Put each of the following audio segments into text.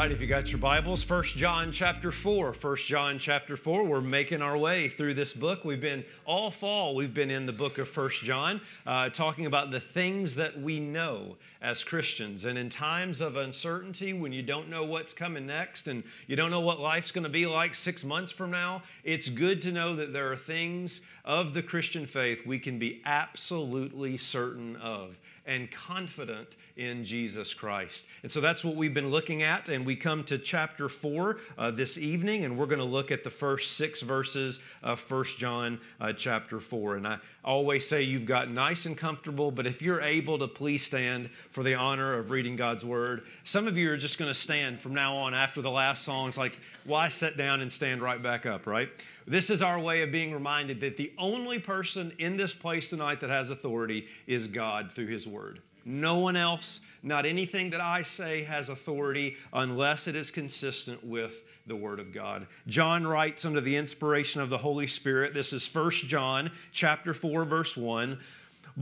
right, if you got your Bibles, 1 John chapter 4. 1 John chapter 4, we're making our way through this book. We've been, all fall, we've been in the book of 1 John, uh, talking about the things that we know as Christians. And in times of uncertainty, when you don't know what's coming next and you don't know what life's going to be like six months from now, it's good to know that there are things of the Christian faith we can be absolutely certain of and confident in Jesus Christ. And so that's what we've been looking at. And we come to chapter 4 uh, this evening, and we're going to look at the first six verses of 1 John uh, chapter 4. And I always say you've got nice and comfortable, but if you're able to please stand for the honor of reading God's word. Some of you are just going to stand from now on after the last song. It's like, why sit down and stand right back up, right? This is our way of being reminded that the only person in this place tonight that has authority is God through His Word. No one else, not anything that I say has authority unless it is consistent with the Word of God. John writes under the inspiration of the Holy Spirit. This is 1 John chapter 4, verse 1.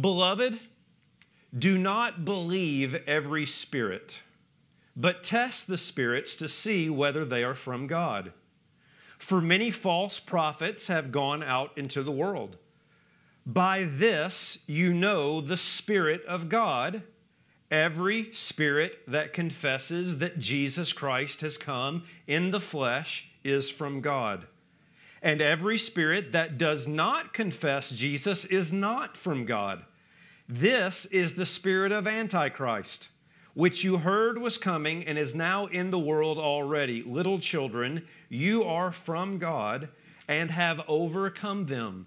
Beloved, do not believe every spirit, but test the spirits to see whether they are from God for many false prophets have gone out into the world. By this you know the Spirit of God. Every spirit that confesses that Jesus Christ has come in the flesh is from God. And every spirit that does not confess Jesus is not from God. This is the spirit of Antichrist which you heard was coming and is now in the world already. Little children, you are from God and have overcome them.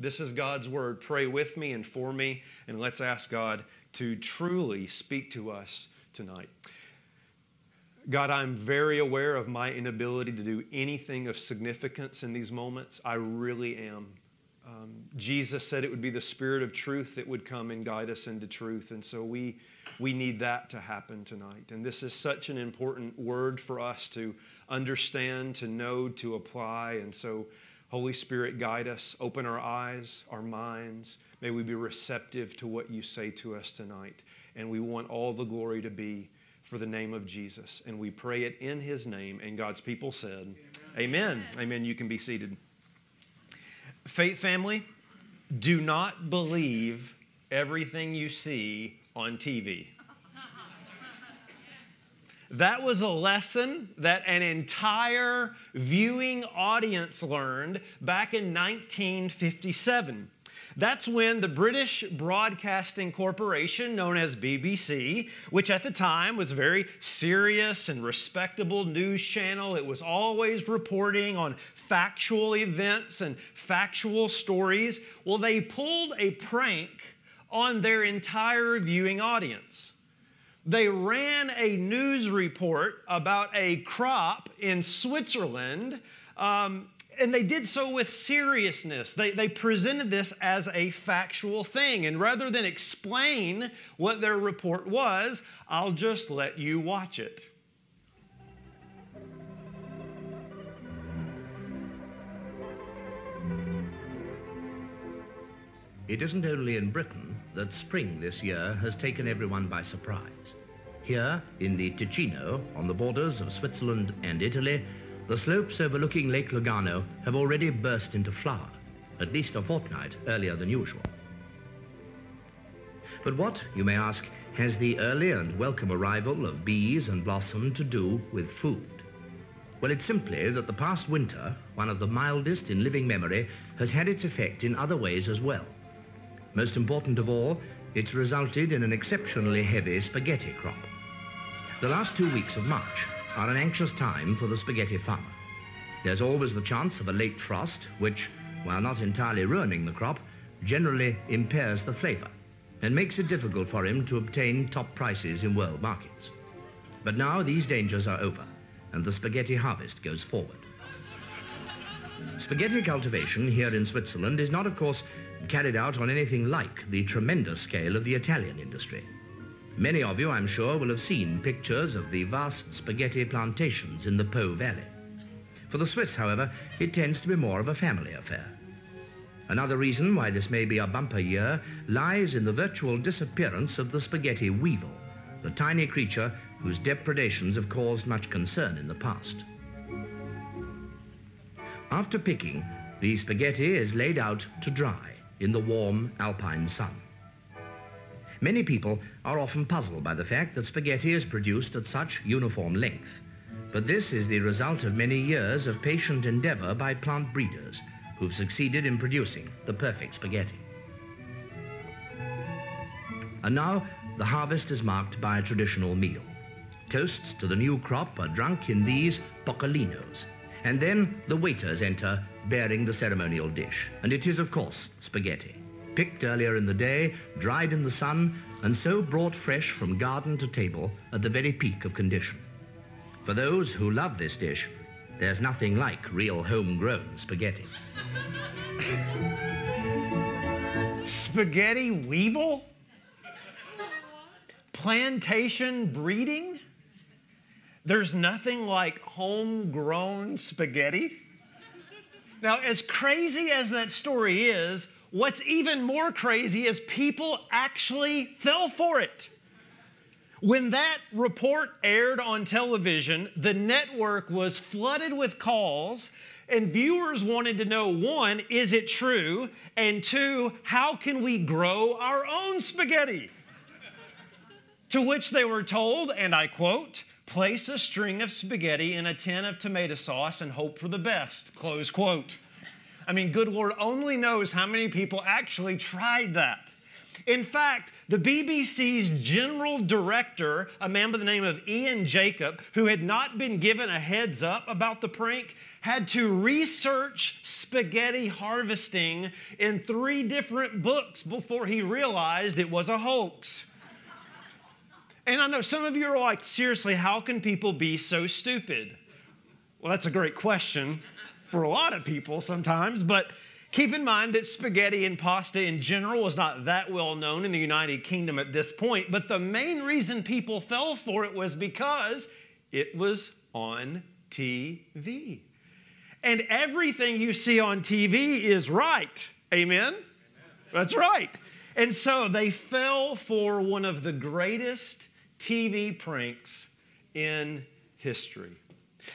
This is God's word. Pray with me and for me, and let's ask God to truly speak to us tonight. God, I'm very aware of my inability to do anything of significance in these moments. I really am. Um, Jesus said it would be the Spirit of truth that would come and guide us into truth. And so we, we need that to happen tonight. And this is such an important word for us to understand, to know, to apply. And so, Holy Spirit, guide us, open our eyes, our minds. May we be receptive to what you say to us tonight. And we want all the glory to be for the name of Jesus. And we pray it in his name. And God's people said, Amen. Amen. Amen. You can be seated. Faith family, do not believe everything you see on TV. That was a lesson that an entire viewing audience learned back in 1957. That's when the British Broadcasting Corporation, known as BBC, which at the time was a very serious and respectable news channel, it was always reporting on factual events and factual stories. Well, they pulled a prank on their entire viewing audience. They ran a news report about a crop in Switzerland um, and they did so with seriousness. They, they presented this as a factual thing. And rather than explain what their report was, I'll just let you watch it. It isn't only in Britain that spring this year has taken everyone by surprise. Here, in the Ticino, on the borders of Switzerland and Italy, the slopes overlooking Lake Lugano have already burst into flower, at least a fortnight earlier than usual. But what, you may ask, has the early and welcome arrival of bees and blossom to do with food? Well, it's simply that the past winter, one of the mildest in living memory, has had its effect in other ways as well. Most important of all, it's resulted in an exceptionally heavy spaghetti crop. The last two weeks of March are an anxious time for the spaghetti farmer. There's always the chance of a late frost, which, while not entirely ruining the crop, generally impairs the flavor and makes it difficult for him to obtain top prices in world markets. But now these dangers are over. and the spaghetti harvest goes forward. Spaghetti cultivation here in Switzerland is not, of course, carried out on anything like the tremendous scale of the Italian industry. Many of you, I'm sure, will have seen pictures of the vast spaghetti plantations in the Po Valley. For the Swiss, however, it tends to be more of a family affair. Another reason why this may be a bumper year lies in the virtual disappearance of the spaghetti weevil, the tiny creature whose depredations have caused much concern in the past. After picking, the spaghetti is laid out to dry in the warm alpine sun. Many people are often puzzled by the fact that spaghetti is produced at such uniform length. But this is the result of many years of patient endeavor by plant breeders who've succeeded in producing the perfect spaghetti. And now, the harvest is marked by a traditional meal. Toasts to the new crop are drunk in these boccalini, and then the waiters enter bearing the ceremonial dish. And it is, of course, spaghetti. Picked earlier in the day, dried in the sun, and so brought fresh from garden to table at the very peak of condition. For those who love this dish, there's nothing like real homegrown spaghetti. Spaghetti weevil? Plantation breeding? There's nothing like homegrown spaghetti? Now, as crazy as that story is, what's even more crazy is people actually fell for it. When that report aired on television, the network was flooded with calls, and viewers wanted to know one, is it true? And two, how can we grow our own spaghetti? to which they were told, and I quote, place a string of spaghetti in a tin of tomato sauce and hope for the best, close quote. I mean, good Lord only knows how many people actually tried that. In fact, the BBC's general director, a man by the name of Ian Jacob, who had not been given a heads up about the prank, had to research spaghetti harvesting in three different books before he realized it was a hoax. And I know some of you are like, seriously, how can people be so stupid? Well, that's a great question for a lot of people sometimes, but keep in mind that spaghetti and pasta in general was not that well known in the United Kingdom at this point, but the main reason people fell for it was because it was on TV. And everything you see on TV is right. Amen? Amen? That's right. And so they fell for one of the greatest TV pranks in history.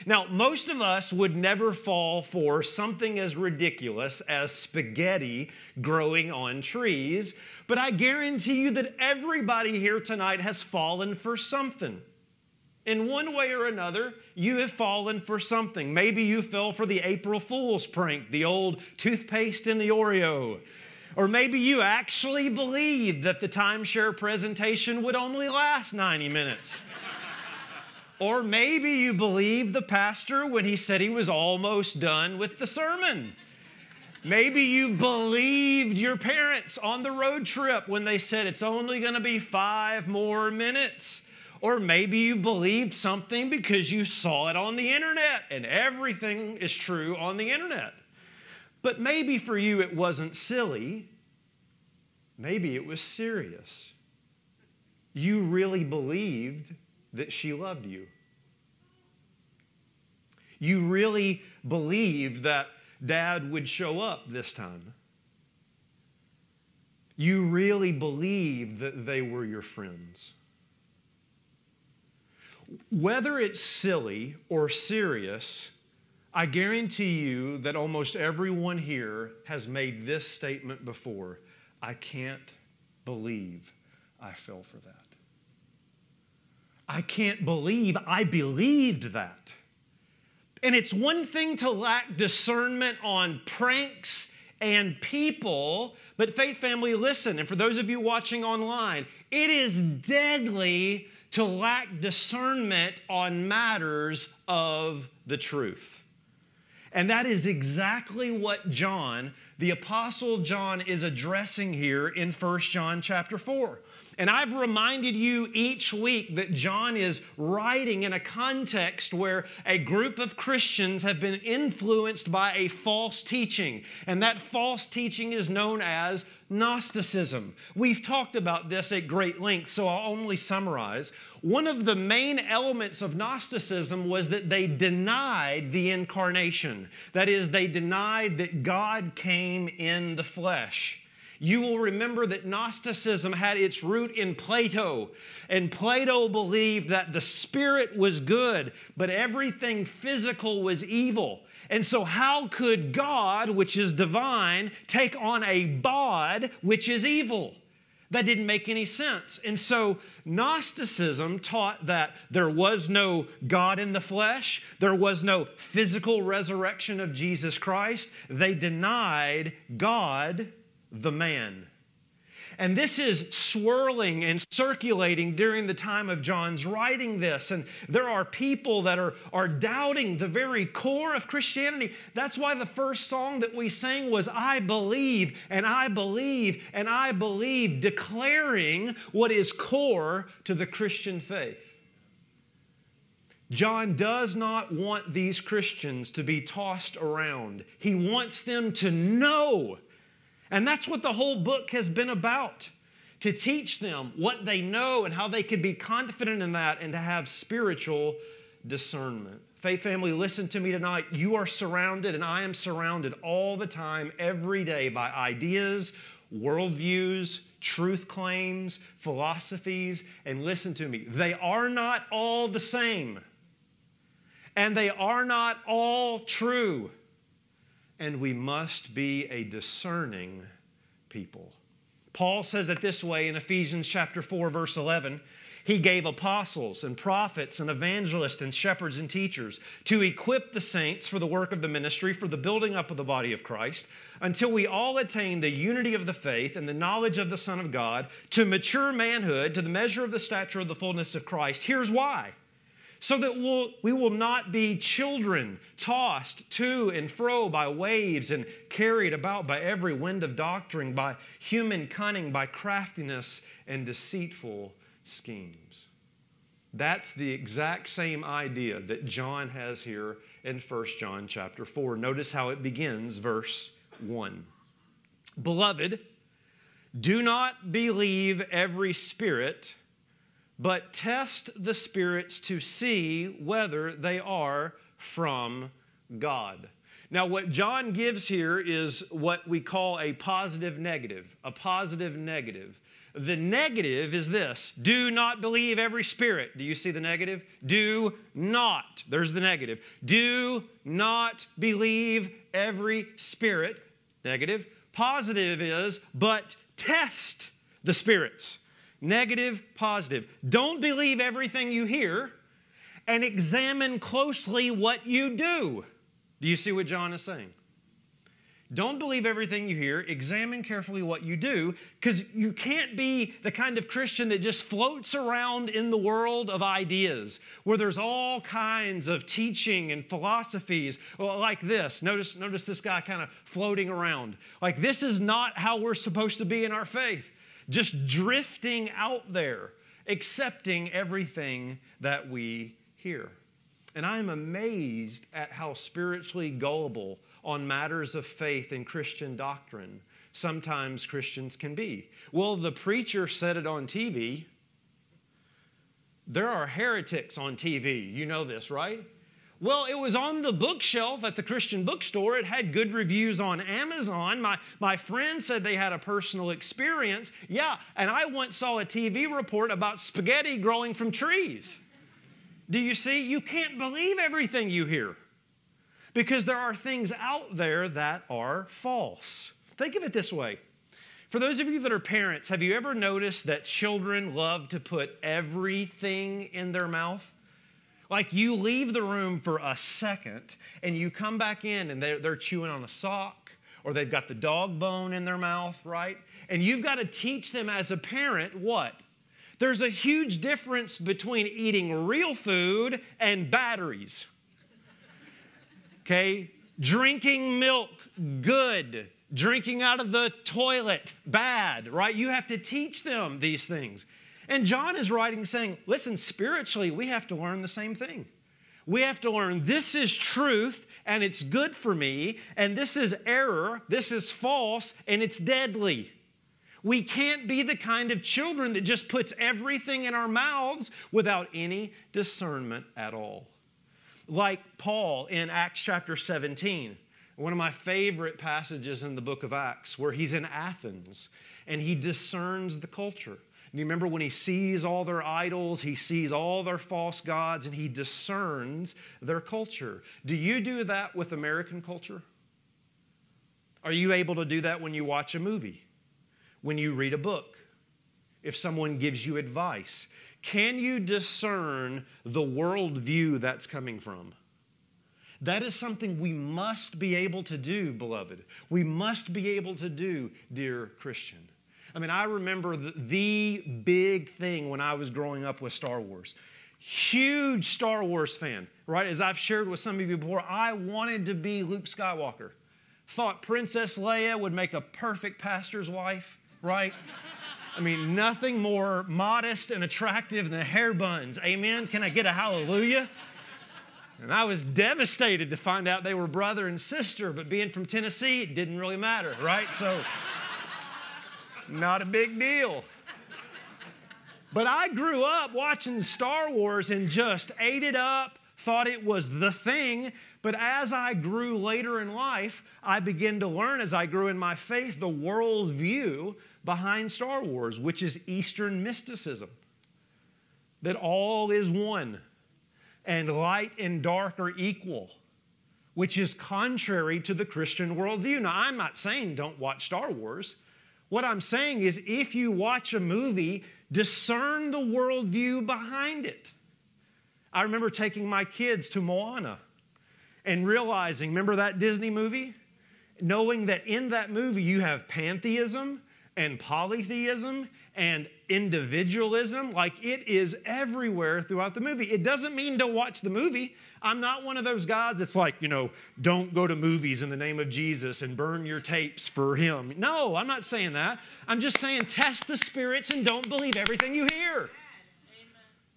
Now, most of us would never fall for something as ridiculous as spaghetti growing on trees, but I guarantee you that everybody here tonight has fallen for something. In one way or another, you have fallen for something. Maybe you fell for the April Fool's prank, the old toothpaste in the Oreo. Or maybe you actually believed that the timeshare presentation would only last 90 minutes. Or maybe you believed the pastor when he said he was almost done with the sermon. Maybe you believed your parents on the road trip when they said it's only going to be five more minutes. Or maybe you believed something because you saw it on the internet, and everything is true on the internet. But maybe for you it wasn't silly, maybe it was serious. You really believed that she loved you. You really believed that dad would show up this time. You really believed that they were your friends. Whether it's silly or serious, I guarantee you that almost everyone here has made this statement before I can't believe I fell for that. I can't believe I believed that. And it's one thing to lack discernment on pranks and people, but Faith Family, listen, and for those of you watching online, it is deadly to lack discernment on matters of the truth. And that is exactly what John, the apostle John is addressing here in 1 John chapter 4. And I've reminded you each week that John is writing in a context where a group of Christians have been influenced by a false teaching. And that false teaching is known as Gnosticism. We've talked about this at great length, so I'll only summarize. One of the main elements of Gnosticism was that they denied the incarnation. That is, they denied that God came in the flesh. You will remember that Gnosticism had its root in Plato. And Plato believed that the spirit was good, but everything physical was evil. And so, how could God, which is divine, take on a bod, which is evil? That didn't make any sense. And so, Gnosticism taught that there was no God in the flesh, there was no physical resurrection of Jesus Christ. They denied God the man. And this is swirling and circulating during the time of John's writing this. And there are people that are, are doubting the very core of Christianity. That's why the first song that we sang was I believe, and I believe, and I believe, declaring what is core to the Christian faith. John does not want these Christians to be tossed around. He wants them to know and that's what the whole book has been about to teach them what they know and how they can be confident in that and to have spiritual discernment. Faith family, listen to me tonight. You are surrounded, and I am surrounded all the time, every day, by ideas, worldviews, truth claims, philosophies, and listen to me. They are not all the same, and they are not all true and we must be a discerning people. Paul says it this way in Ephesians chapter 4 verse 11. He gave apostles and prophets and evangelists and shepherds and teachers to equip the saints for the work of the ministry, for the building up of the body of Christ, until we all attain the unity of the faith and the knowledge of the Son of God, to mature manhood, to the measure of the stature of the fullness of Christ. Here's why so that we'll, we will not be children tossed to and fro by waves and carried about by every wind of doctrine, by human cunning, by craftiness and deceitful schemes. That's the exact same idea that John has here in 1 John chapter 4. Notice how it begins, verse 1. Beloved, do not believe every spirit but test the spirits to see whether they are from God. Now, what John gives here is what we call a positive negative. A positive negative. The negative is this do not believe every spirit. Do you see the negative? Do not. There's the negative. Do not believe every spirit. Negative. Positive is, but test the spirits negative, positive. Don't believe everything you hear and examine closely what you do. Do you see what John is saying? Don't believe everything you hear. Examine carefully what you do, because you can't be the kind of Christian that just floats around in the world of ideas, where there's all kinds of teaching and philosophies like this. Notice, notice this guy kind of floating around. Like, this is not how we're supposed to be in our faith just drifting out there, accepting everything that we hear. And I'm amazed at how spiritually gullible on matters of faith and Christian doctrine sometimes Christians can be. Well, the preacher said it on TV. There are heretics on TV. You know this, right? Well, it was on the bookshelf at the Christian bookstore. It had good reviews on Amazon. My, my friend said they had a personal experience. Yeah, and I once saw a TV report about spaghetti growing from trees. Do you see? You can't believe everything you hear because there are things out there that are false. Think of it this way. For those of you that are parents, have you ever noticed that children love to put everything in their mouth? Like you leave the room for a second and you come back in and they're, they're chewing on a sock or they've got the dog bone in their mouth, right? And you've got to teach them as a parent what? There's a huge difference between eating real food and batteries. Okay? Drinking milk, good. Drinking out of the toilet, bad, right? You have to teach them these things. And John is writing saying, listen, spiritually, we have to learn the same thing. We have to learn this is truth and it's good for me, and this is error, this is false, and it's deadly. We can't be the kind of children that just puts everything in our mouths without any discernment at all. Like Paul in Acts chapter 17, one of my favorite passages in the book of Acts, where he's in Athens and he discerns the culture. You remember when he sees all their idols, he sees all their false gods, and he discerns their culture? Do you do that with American culture? Are you able to do that when you watch a movie, when you read a book, if someone gives you advice? Can you discern the worldview that's coming from? That is something we must be able to do, beloved. We must be able to do, dear Christian. I mean, I remember the, the big thing when I was growing up with Star Wars. Huge Star Wars fan, right? As I've shared with some of you before, I wanted to be Luke Skywalker. Thought Princess Leia would make a perfect pastor's wife, right? I mean, nothing more modest and attractive than hair buns. Amen? Can I get a hallelujah? And I was devastated to find out they were brother and sister, but being from Tennessee, it didn't really matter, right? So, not a big deal. But I grew up watching Star Wars and just ate it up, thought it was the thing. But as I grew later in life, I began to learn as I grew in my faith the worldview behind Star Wars, which is Eastern mysticism. That all is one, and light and dark are equal, which is contrary to the Christian worldview. Now, I'm not saying don't watch Star Wars. What I'm saying is, if you watch a movie, discern the worldview behind it. I remember taking my kids to Moana and realizing, remember that Disney movie? Knowing that in that movie you have pantheism and polytheism and individualism. Like it is everywhere throughout the movie. It doesn't mean don't watch the movie. I'm not one of those guys that's like, you know, don't go to movies in the name of Jesus and burn your tapes for him. No, I'm not saying that. I'm just saying test the spirits and don't believe everything you hear.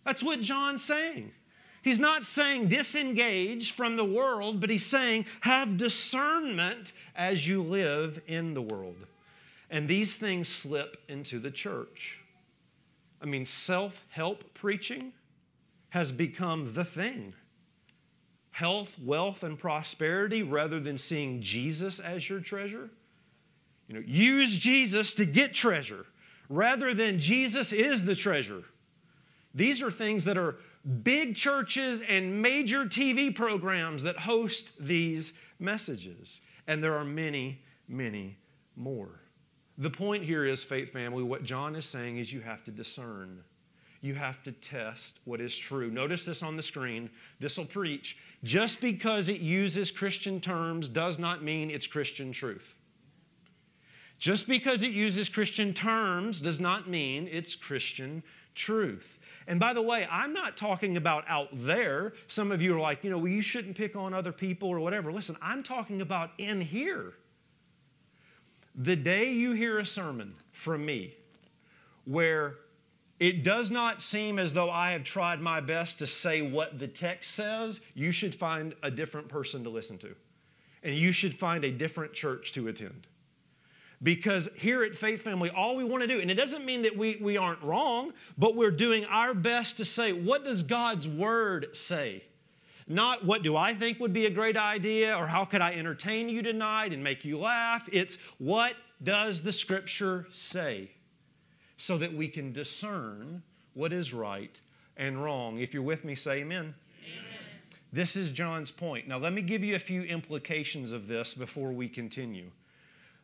That's what John's saying. He's not saying disengage from the world, but he's saying have discernment as you live in the world. And these things slip into the church. I mean, self help preaching has become the thing. Health, wealth, and prosperity rather than seeing Jesus as your treasure. You know, use Jesus to get treasure rather than Jesus is the treasure. These are things that are big churches and major TV programs that host these messages. And there are many, many more. The point here is, faith family, what John is saying is you have to discern. You have to test what is true. Notice this on the screen. This will preach. Just because it uses Christian terms does not mean it's Christian truth. Just because it uses Christian terms does not mean it's Christian truth. And by the way, I'm not talking about out there. Some of you are like, you know, well, you shouldn't pick on other people or whatever. Listen, I'm talking about in here. The day you hear a sermon from me where it does not seem as though I have tried my best to say what the text says, you should find a different person to listen to. And you should find a different church to attend. Because here at Faith Family, all we want to do, and it doesn't mean that we, we aren't wrong, but we're doing our best to say, what does God's word say? Not what do I think would be a great idea or how could I entertain you tonight and make you laugh. It's what does the scripture say so that we can discern what is right and wrong. If you're with me, say amen. amen. This is John's point. Now, let me give you a few implications of this before we continue.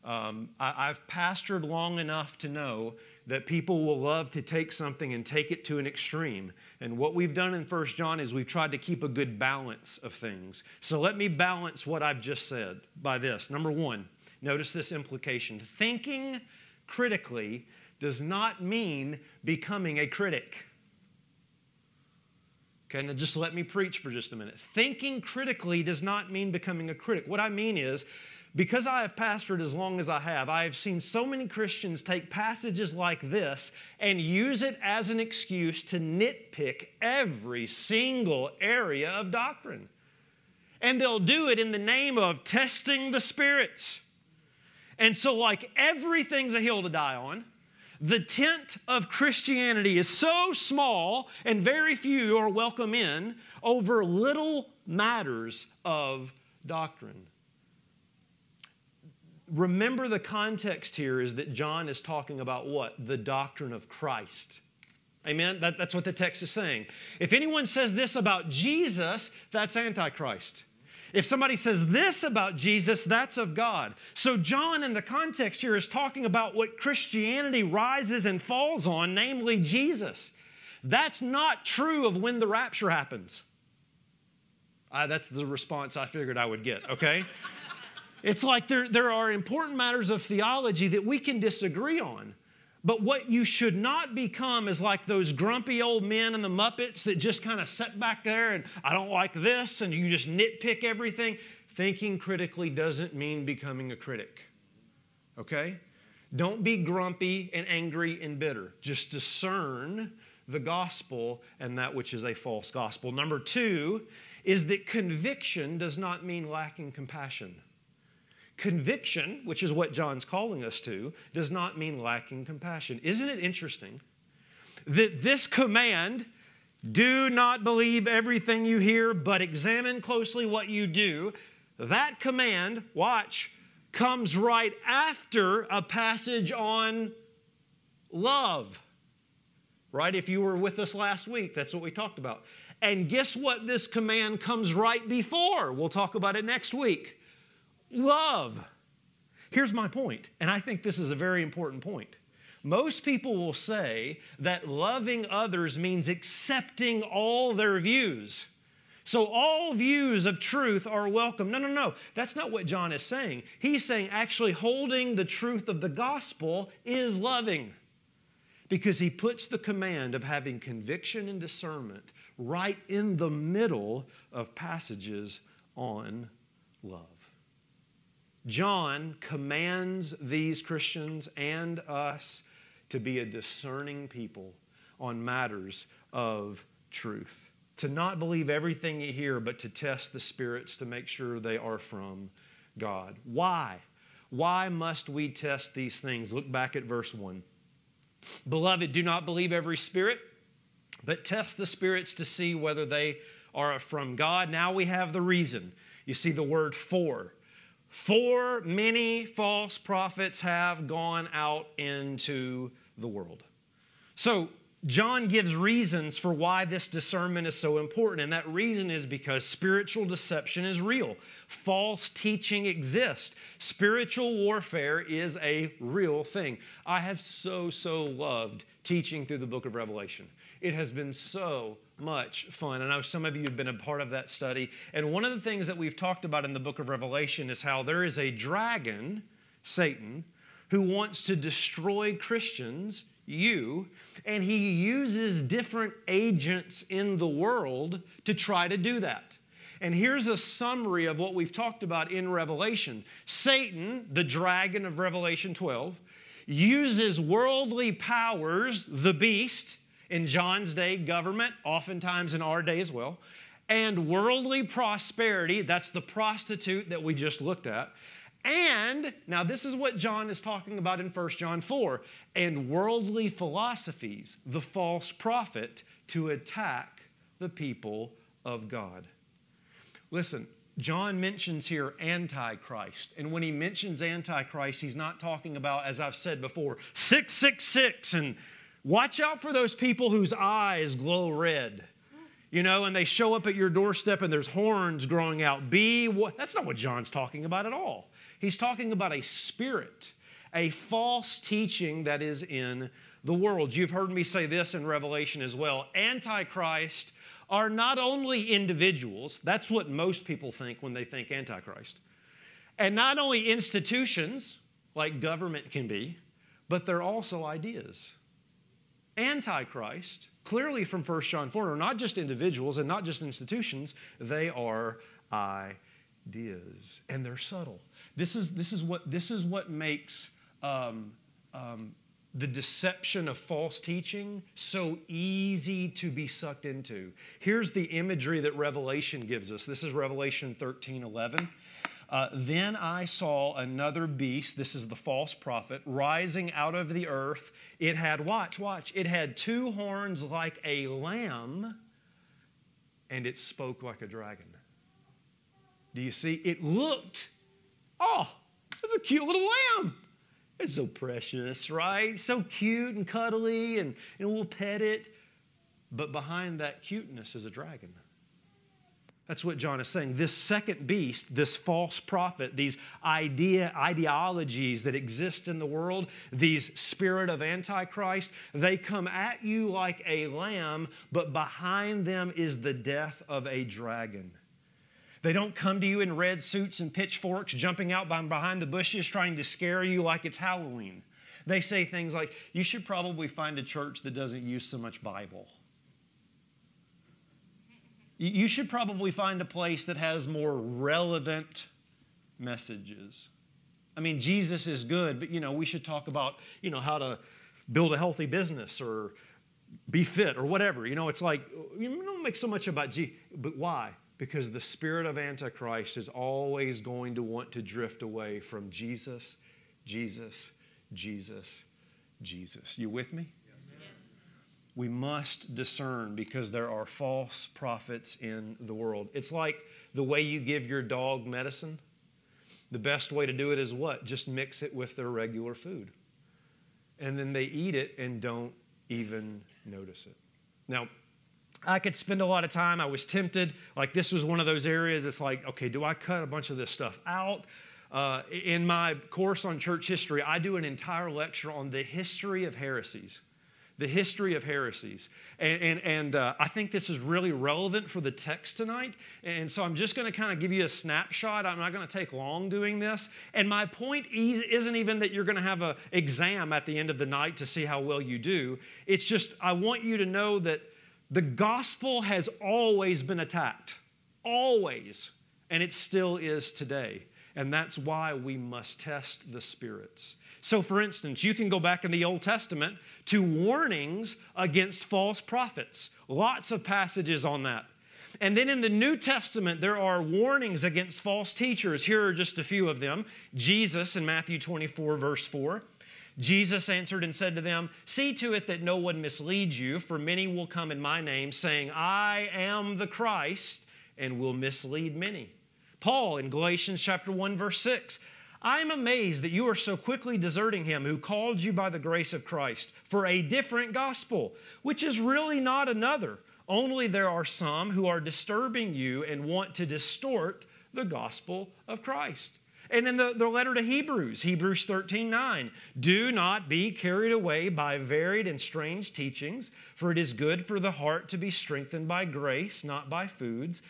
Um, I, I've pastored long enough to know that people will love to take something and take it to an extreme. And what we've done in First John is we've tried to keep a good balance of things. So let me balance what I've just said by this. Number one, notice this implication thinking critically does not mean becoming a critic. Okay, now just let me preach for just a minute. Thinking critically does not mean becoming a critic. What I mean is, because I have pastored as long as I have, I have seen so many Christians take passages like this and use it as an excuse to nitpick every single area of doctrine. And they'll do it in the name of testing the spirits. And so, like everything's a hill to die on, the tent of Christianity is so small and very few are welcome in over little matters of doctrine remember the context here is that John is talking about what? The doctrine of Christ. Amen? That, that's what the text is saying. If anyone says this about Jesus, that's Antichrist. If somebody says this about Jesus, that's of God. So, John, in the context here, is talking about what Christianity rises and falls on, namely Jesus. That's not true of when the rapture happens. Uh, that's the response I figured I would get, okay? It's like there, there are important matters of theology that we can disagree on. But what you should not become is like those grumpy old men and the Muppets that just kind of sit back there and I don't like this and you just nitpick everything. Thinking critically doesn't mean becoming a critic. Okay? Don't be grumpy and angry and bitter. Just discern the gospel and that which is a false gospel. Number two is that conviction does not mean lacking compassion. Conviction, which is what John's calling us to, does not mean lacking compassion. Isn't it interesting that this command, do not believe everything you hear, but examine closely what you do, that command, watch, comes right after a passage on love. Right? If you were with us last week, that's what we talked about. And guess what this command comes right before? We'll talk about it next week love. Here's my point, and I think this is a very important point. Most people will say that loving others means accepting all their views. So all views of truth are welcome. No, no, no. That's not what John is saying. He's saying actually holding the truth of the gospel is loving because he puts the command of having conviction and discernment right in the middle of passages on love. John commands these Christians and us to be a discerning people on matters of truth. To not believe everything you hear, but to test the spirits to make sure they are from God. Why? Why must we test these things? Look back at verse 1. Beloved, do not believe every spirit, but test the spirits to see whether they are from God. Now we have the reason. You see the word for. For many false prophets have gone out into the world. So, John gives reasons for why this discernment is so important, and that reason is because spiritual deception is real. False teaching exists. Spiritual warfare is a real thing. I have so, so loved teaching through the book of Revelation. It has been so much fun. I know some of you have been a part of that study. And one of the things that we've talked about in the book of Revelation is how there is a dragon, Satan, who wants to destroy Christians, you, and he uses different agents in the world to try to do that. And here's a summary of what we've talked about in Revelation Satan, the dragon of Revelation 12, uses worldly powers, the beast, in John's day, government, oftentimes in our day as well, and worldly prosperity, that's the prostitute that we just looked at. And now this is what John is talking about in 1 John 4 and worldly philosophies, the false prophet, to attack the people of God. Listen, John mentions here Antichrist. And when he mentions Antichrist, he's not talking about, as I've said before, 666 and Watch out for those people whose eyes glow red. You know, and they show up at your doorstep and there's horns growing out. Be what? That's not what John's talking about at all. He's talking about a spirit, a false teaching that is in the world. You've heard me say this in Revelation as well. Antichrist are not only individuals, that's what most people think when they think Antichrist, and not only institutions like government can be, but they're also ideas. Antichrist, clearly from 1 John 4, are not just individuals and not just institutions, they are ideas, and they're subtle. This is, this is, what, this is what makes um, um, the deception of false teaching so easy to be sucked into. Here's the imagery that Revelation gives us. This is Revelation 13 11. Uh, then I saw another beast, this is the false prophet, rising out of the earth. It had, watch, watch, it had two horns like a lamb, and it spoke like a dragon. Do you see? It looked, oh, it's a cute little lamb. It's so precious, right? So cute and cuddly, and, and we'll pet it. But behind that cuteness is a dragon. That's what John is saying. This second beast, this false prophet, these idea, ideologies that exist in the world, these spirit of Antichrist, they come at you like a lamb, but behind them is the death of a dragon. They don't come to you in red suits and pitchforks, jumping out behind the bushes, trying to scare you like it's Halloween. They say things like, You should probably find a church that doesn't use so much Bible. You should probably find a place that has more relevant messages. I mean, Jesus is good, but you know, we should talk about, you know, how to build a healthy business or be fit or whatever. You know, it's like you don't make so much about Jesus, but why? because the spirit of Antichrist is always going to want to drift away from Jesus, Jesus, Jesus, Jesus. You with me? We must discern because there are false prophets in the world. It's like the way you give your dog medicine. The best way to do it is what? Just mix it with their regular food. And then they eat it and don't even notice it. Now, I could spend a lot of time. I was tempted. Like, this was one of those areas. It's like, okay, do I cut a bunch of this stuff out? Uh, in my course on church history, I do an entire lecture on the history of heresies. The history of heresies. And, and, and uh, I think this is really relevant for the text tonight. And so I'm just going to kind of give you a snapshot. I'm not going to take long doing this. And my point isn't even that you're going to have an exam at the end of the night to see how well you do. It's just, I want you to know that the gospel has always been attacked, always, and it still is today. And that's why we must test the spirits. So, for instance, you can go back in the Old Testament to warnings against false prophets. Lots of passages on that. And then in the New Testament, there are warnings against false teachers. Here are just a few of them. Jesus in Matthew 24, verse 4. Jesus answered and said to them, See to it that no one misleads you, for many will come in my name, saying, I am the Christ, and will mislead many. Paul in Galatians chapter 1, verse 6. I am amazed that you are so quickly deserting him who called you by the grace of Christ for a different gospel, which is really not another. Only there are some who are disturbing you and want to distort the gospel of Christ. And in the, the letter to Hebrews, Hebrews 13 9, do not be carried away by varied and strange teachings, for it is good for the heart to be strengthened by grace, not by foods,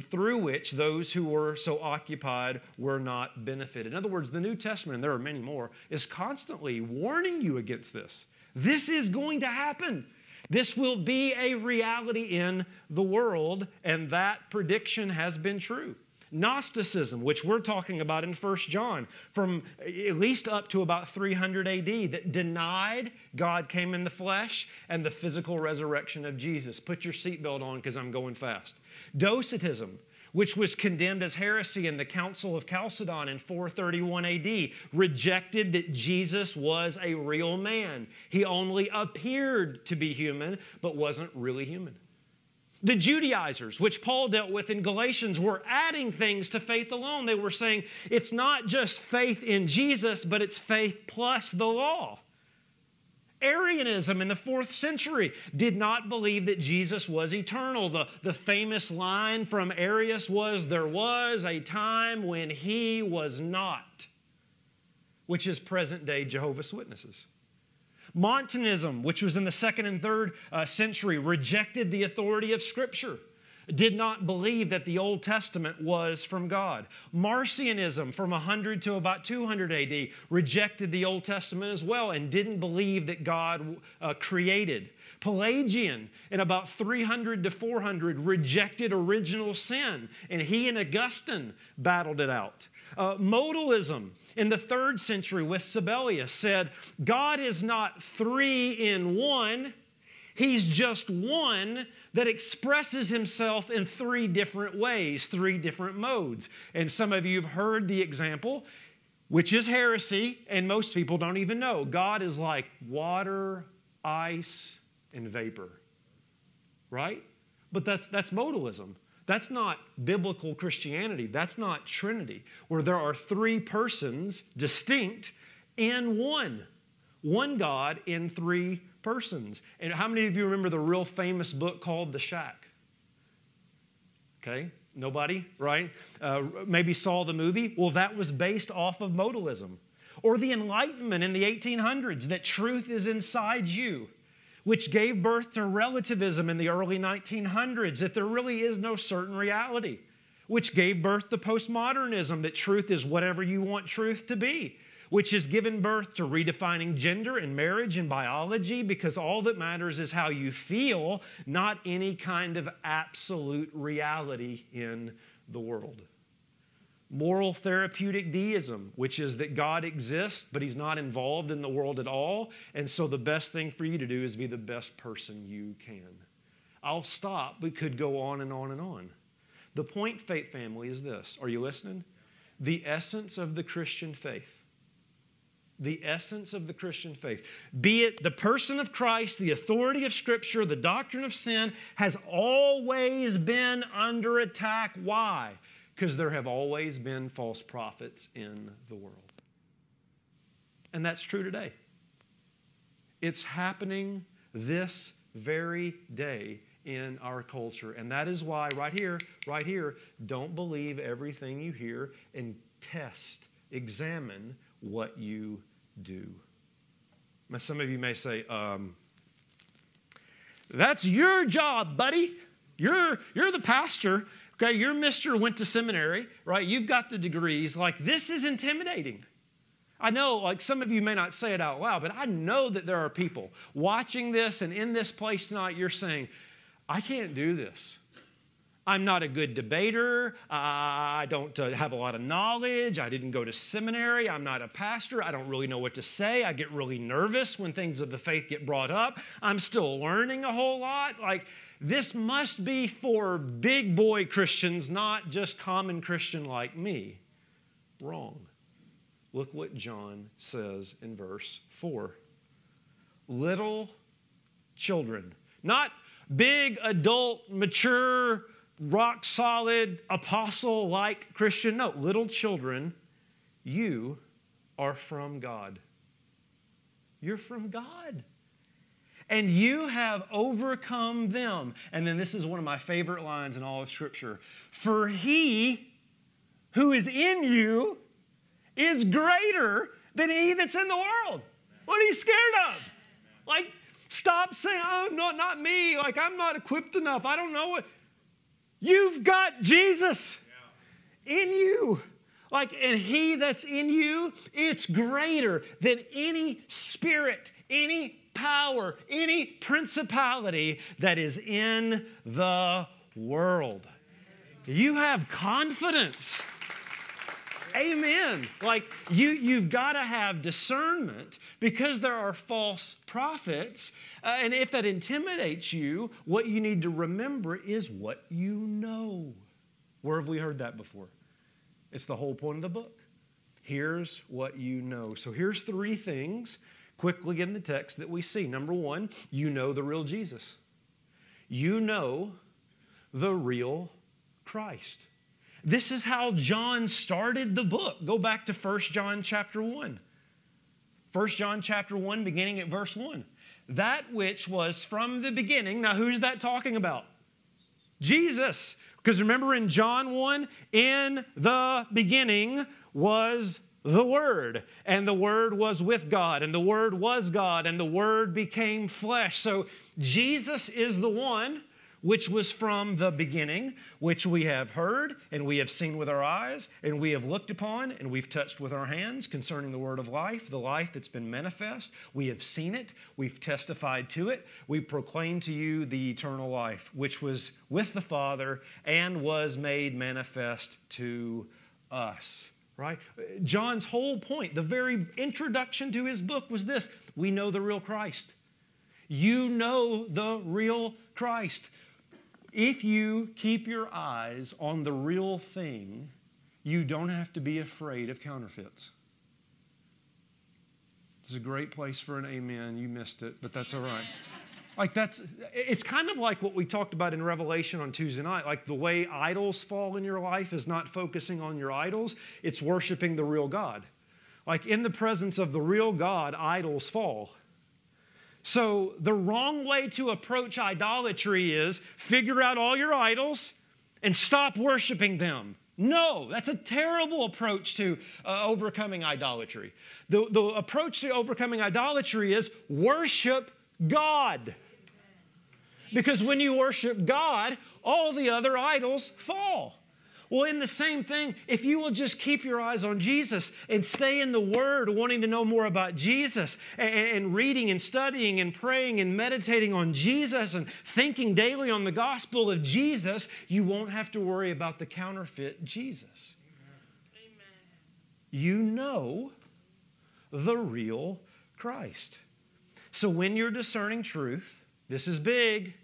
through which those who were so occupied were not benefited. In other words, the New Testament, and there are many more, is constantly warning you against this. This is going to happen. This will be a reality in the world, and that prediction has been true. Gnosticism, which we're talking about in 1 John, from at least up to about 300 AD, that denied God came in the flesh and the physical resurrection of Jesus. Put your seatbelt on because I'm going fast. Docetism, which was condemned as heresy in the Council of Chalcedon in 431 AD, rejected that Jesus was a real man. He only appeared to be human, but wasn't really human. The Judaizers, which Paul dealt with in Galatians, were adding things to faith alone. They were saying it's not just faith in Jesus, but it's faith plus the law. Arianism in the fourth century did not believe that Jesus was eternal. The, the famous line from Arius was, There was a time when he was not, which is present day Jehovah's Witnesses. Montanism, which was in the second and third uh, century, rejected the authority of Scripture. did not believe that the Old Testament was from God. Marcionism from 100 to about 200 AD rejected the Old Testament as well and didn't believe that God uh, created. Pelagian in about 300 to 400 rejected original sin, and he and Augustine battled it out. Uh, modalism in the third century with Sabellius said, God is not three in one. He's just one that expresses himself in three different ways, three different modes. And some of you have heard the example, which is heresy, and most people don't even know. God is like water, ice, and vapor. Right? But that's, that's modalism. That's not biblical Christianity. That's not Trinity, where there are three persons distinct in one. One God in three persons. And how many of you remember the real famous book called The Shack? Okay, nobody, right? Uh, maybe saw the movie. Well, that was based off of modalism. Or the Enlightenment in the 1800s, that truth is inside you, which gave birth to relativism in the early 1900s, that there really is no certain reality, which gave birth to postmodernism, that truth is whatever you want truth to be which has given birth to redefining gender and marriage and biology because all that matters is how you feel, not any kind of absolute reality in the world. Moral therapeutic deism, which is that God exists, but he's not involved in the world at all. And so the best thing for you to do is be the best person you can. I'll stop. We could go on and on and on. The point, faith family, is this. Are you listening? The essence of the Christian faith the essence of the Christian faith. Be it the person of Christ, the authority of Scripture, the doctrine of sin, has always been under attack. Why? Because there have always been false prophets in the world. And that's true today. It's happening this very day in our culture. And that is why, right here, right here, don't believe everything you hear and test, examine what you do. Now, some of you may say, um, That's your job, buddy. You're, you're the pastor. Okay, your mister went to seminary, right? You've got the degrees. Like, this is intimidating. I know, like, some of you may not say it out loud, but I know that there are people watching this and in this place tonight, you're saying, I can't do this. I'm not a good debater. I don't uh, have a lot of knowledge. I didn't go to seminary. I'm not a pastor. I don't really know what to say. I get really nervous when things of the faith get brought up. I'm still learning a whole lot. Like, this must be for big boy Christians, not just common Christian like me. Wrong. Look what John says in verse 4. Little children, not big, adult, mature, rock solid, apostle like Christian. No, little children, you are from God. You're from God. And you have overcome them. And then this is one of my favorite lines in all of Scripture. For he who is in you is greater than he that's in the world. What are you scared of? Like, stop saying, oh, no, not me. Like, I'm not equipped enough. I don't know what. You've got Jesus in you. Like, and he that's in you, it's greater than any spirit, any power, any principality that is in the world. You have confidence. Amen. Like you, you've got to have discernment because there are false prophets. Uh, and if that intimidates you, what you need to remember is what you know. Where have we heard that before? It's the whole point of the book. Here's what you know. So here's three things quickly in the text that we see. Number one, you know the real Jesus. You know the real Christ. This is how John started the book. Go back to 1 John chapter 1. 1 John chapter 1, beginning at verse 1. That which was from the beginning. Now, who's that talking about? Jesus. Because remember in John 1, in the beginning was the Word, and the Word was with God, and the Word was God, and the Word became flesh. So Jesus is the one which was from the beginning, which we have heard and we have seen with our eyes, and we have looked upon and we've touched with our hands concerning the word of life, the life that's been manifest. We have seen it, we've testified to it. We proclaim to you the eternal life, which was with the Father and was made manifest to us. Right? John's whole point, the very introduction to his book was this we know the real Christ. You know the real Christ. If you keep your eyes on the real thing, you don't have to be afraid of counterfeits. It's a great place for an amen. You missed it, but that's all right. Like that's it's kind of like what we talked about in Revelation on Tuesday night. Like the way idols fall in your life is not focusing on your idols, it's worshiping the real God. Like in the presence of the real God, idols fall. So, the wrong way to approach idolatry is figure out all your idols and stop worshiping them. No, that's a terrible approach to uh, overcoming idolatry. The, the approach to overcoming idolatry is worship God. Because when you worship God, all the other idols fall. Well, in the same thing, if you will just keep your eyes on Jesus and stay in the Word, wanting to know more about Jesus, and, and, reading and studying and praying and meditating on Jesus and thinking daily on the gospel of Jesus, you won't have to worry about the counterfeit Jesus. Amen. You know the real Christ. So when you're discerning truth, this is big.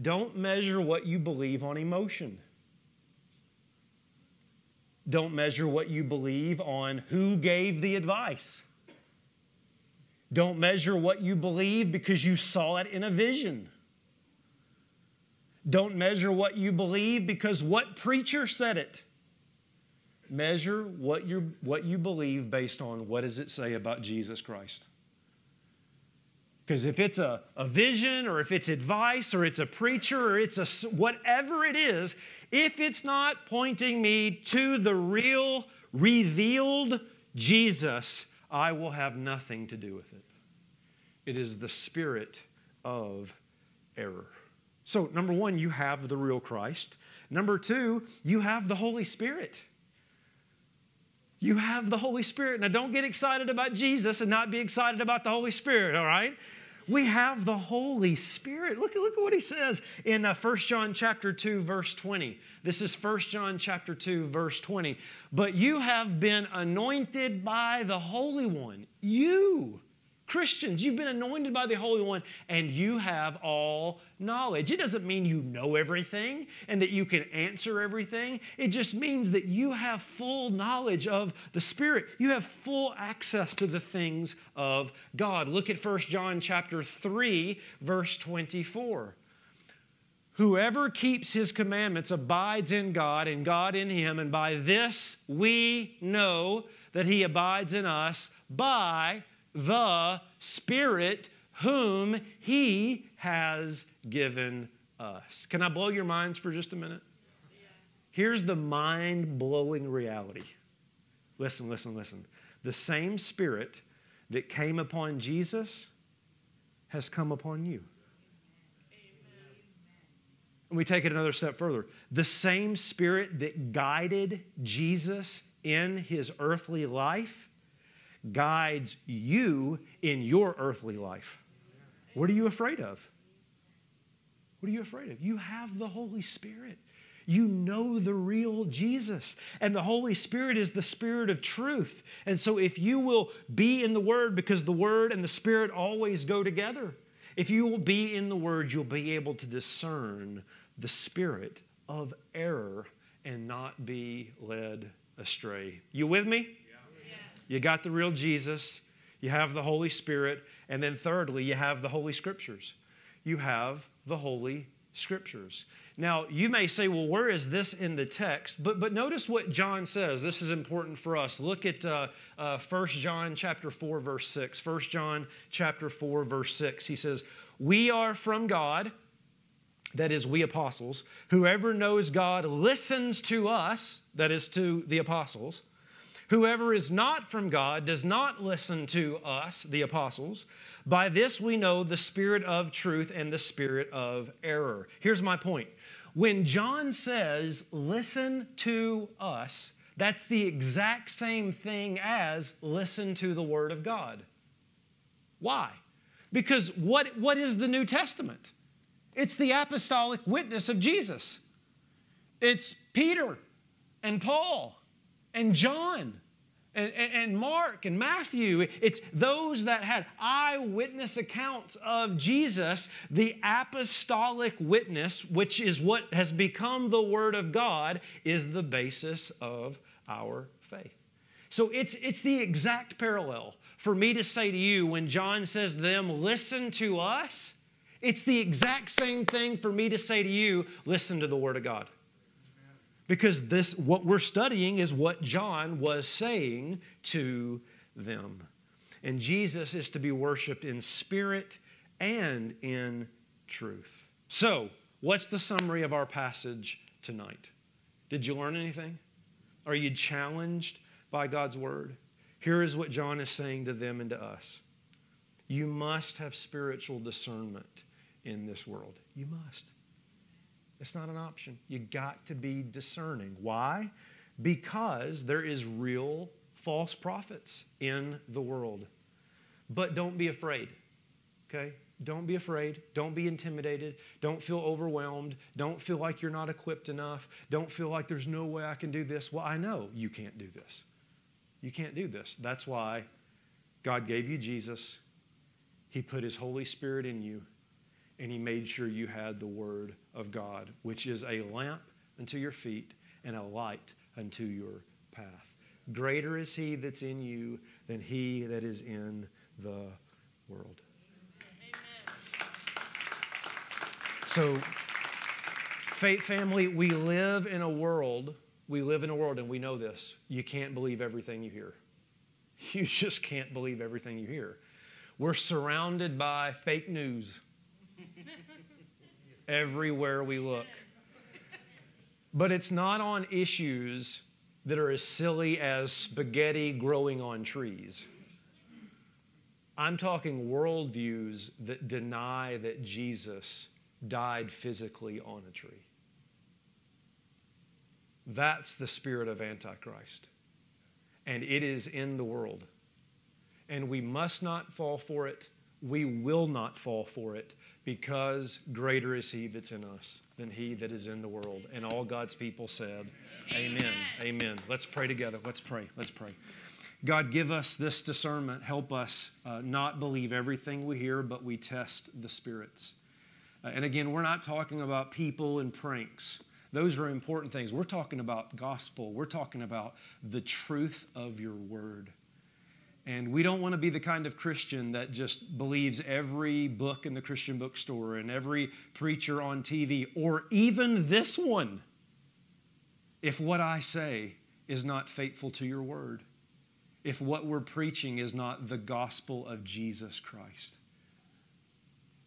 Don't measure what you believe on emotion. Don't measure what you believe on who gave the advice. Don't measure what you believe because you saw it in a vision. Don't measure what you believe because what preacher said it. Measure what, you what you believe based on what does it say about Jesus Christ. Because if it's a, a vision or if it's advice or it's a preacher or it's a whatever it is, if it's not pointing me to the real, revealed Jesus, I will have nothing to do with it. It is the spirit of error. So, number one, you have the real Christ. Number two, you have the Holy Spirit. You have the Holy Spirit. Now, don't get excited about Jesus and not be excited about the Holy Spirit, all right? We have the Holy Spirit. Look, look at what he says in uh, 1 John chapter 2, verse 20. This is 1 John chapter 2, verse 20. But you have been anointed by the Holy One. You Christians, you've been anointed by the Holy One and you have all knowledge. It doesn't mean you know everything and that you can answer everything. It just means that you have full knowledge of the Spirit. You have full access to the things of God. Look at 1 John chapter 3 verse 24. Whoever keeps his commandments abides in God and God in him and by this we know that he abides in us by the Spirit whom He has given us. Can I blow your minds for just a minute? Here's the mind blowing reality. Listen, listen, listen. The same Spirit that came upon Jesus has come upon you. And we take it another step further. The same Spirit that guided Jesus in his earthly life guides you in your earthly life. What are you afraid of? What are you afraid of? You have the Holy Spirit. You know the real Jesus. And the Holy Spirit is the Spirit of truth. And so, if you will be in the Word, because the Word and the Spirit always go together, if you will be in the Word, you'll be able to discern the spirit of error and not be led astray. You with me? You got the real Jesus, you have the Holy Spirit, and then thirdly, you have the Holy Scriptures. You have the Holy Scriptures. Now, you may say, well, where is this in the text? But, but notice what John says. This is important for us. Look at uh, uh, 1 John chapter 4, verse 6. 1 John chapter 4, verse 6. He says, We are from God, that is, we apostles. Whoever knows God listens to us, that is, to the apostles. Whoever is not from God does not listen to us, the apostles. By this we know the spirit of truth and the spirit of error. Here's my point. When John says, listen to us, that's the exact same thing as listen to the Word of God. Why? Because what, what is the New Testament? It's the apostolic witness of Jesus. It's Peter and Paul and John and, and, Mark and Matthew. It's those that had eyewitness accounts of Jesus, the apostolic witness, which is what has become the Word of God, is the basis of our faith. So it's, it's the exact parallel for me to say to you when John says to them, listen to us. It's the exact same thing for me to say to you, listen to the Word of God because this what we're studying is what John was saying to them. And Jesus is to be worshiped in spirit and in truth. So, what's the summary of our passage tonight? Did you learn anything? Are you challenged by God's word? Here is what John is saying to them and to us. You must have spiritual discernment in this world. You must. It's not an option. You got to be discerning. Why? Because there is real false prophets in the world. But don't be afraid. Okay? Don't be afraid. Don't be intimidated. Don't feel overwhelmed. Don't feel like you're not equipped enough. Don't feel like there's no way I can do this. Well, I know you can't do this. You can't do this. That's why God gave you Jesus. He put His Holy Spirit in you and he made sure you had the Word of God, which is a lamp unto your feet and a light unto your path. Greater is he that's in you than he that is in the world. So, faith family, we live in a world, we live in a world, and we know this. You can't believe everything you hear. You just can't believe everything you hear. We're surrounded by fake news everywhere we look. But it's not on issues that are as silly as spaghetti growing on trees. I'm talking worldviews that deny that Jesus died physically on a tree. That's the spirit of Antichrist. And it is in the world. And we must not fall for it. We will not fall for it because greater is he that's in us than he that is in the world. And all God's people said, Amen. Amen. Amen. Let's pray together. Let's pray. Let's pray. God, give us this discernment. Help us uh, not believe everything we hear, but we test the spirits. Uh, and again, we're not talking about people and pranks. Those are important things. We're talking about gospel. We're talking about the truth of your word. And we don't want to be the kind of Christian that just believes every book in the Christian bookstore and every preacher on TV, or even this one, if what I say is not faithful to your word, if what we're preaching is not the gospel of Jesus Christ.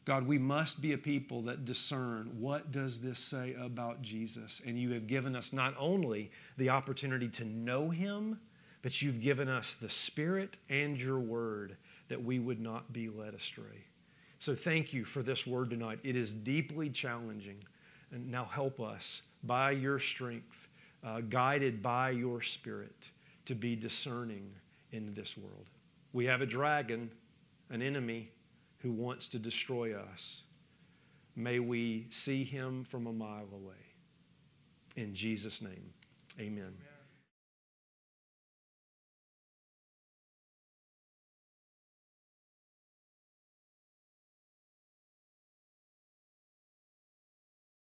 God, we must be a people that discern what does this say about Jesus? And you have given us not only the opportunity to know him, but you've given us the Spirit and your word that we would not be led astray. So thank you for this word tonight. It is deeply challenging. And now help us by your strength, uh, guided by your Spirit, to be discerning in this world. We have a dragon, an enemy, who wants to destroy us. May we see him from a mile away. In Jesus' name, amen. amen.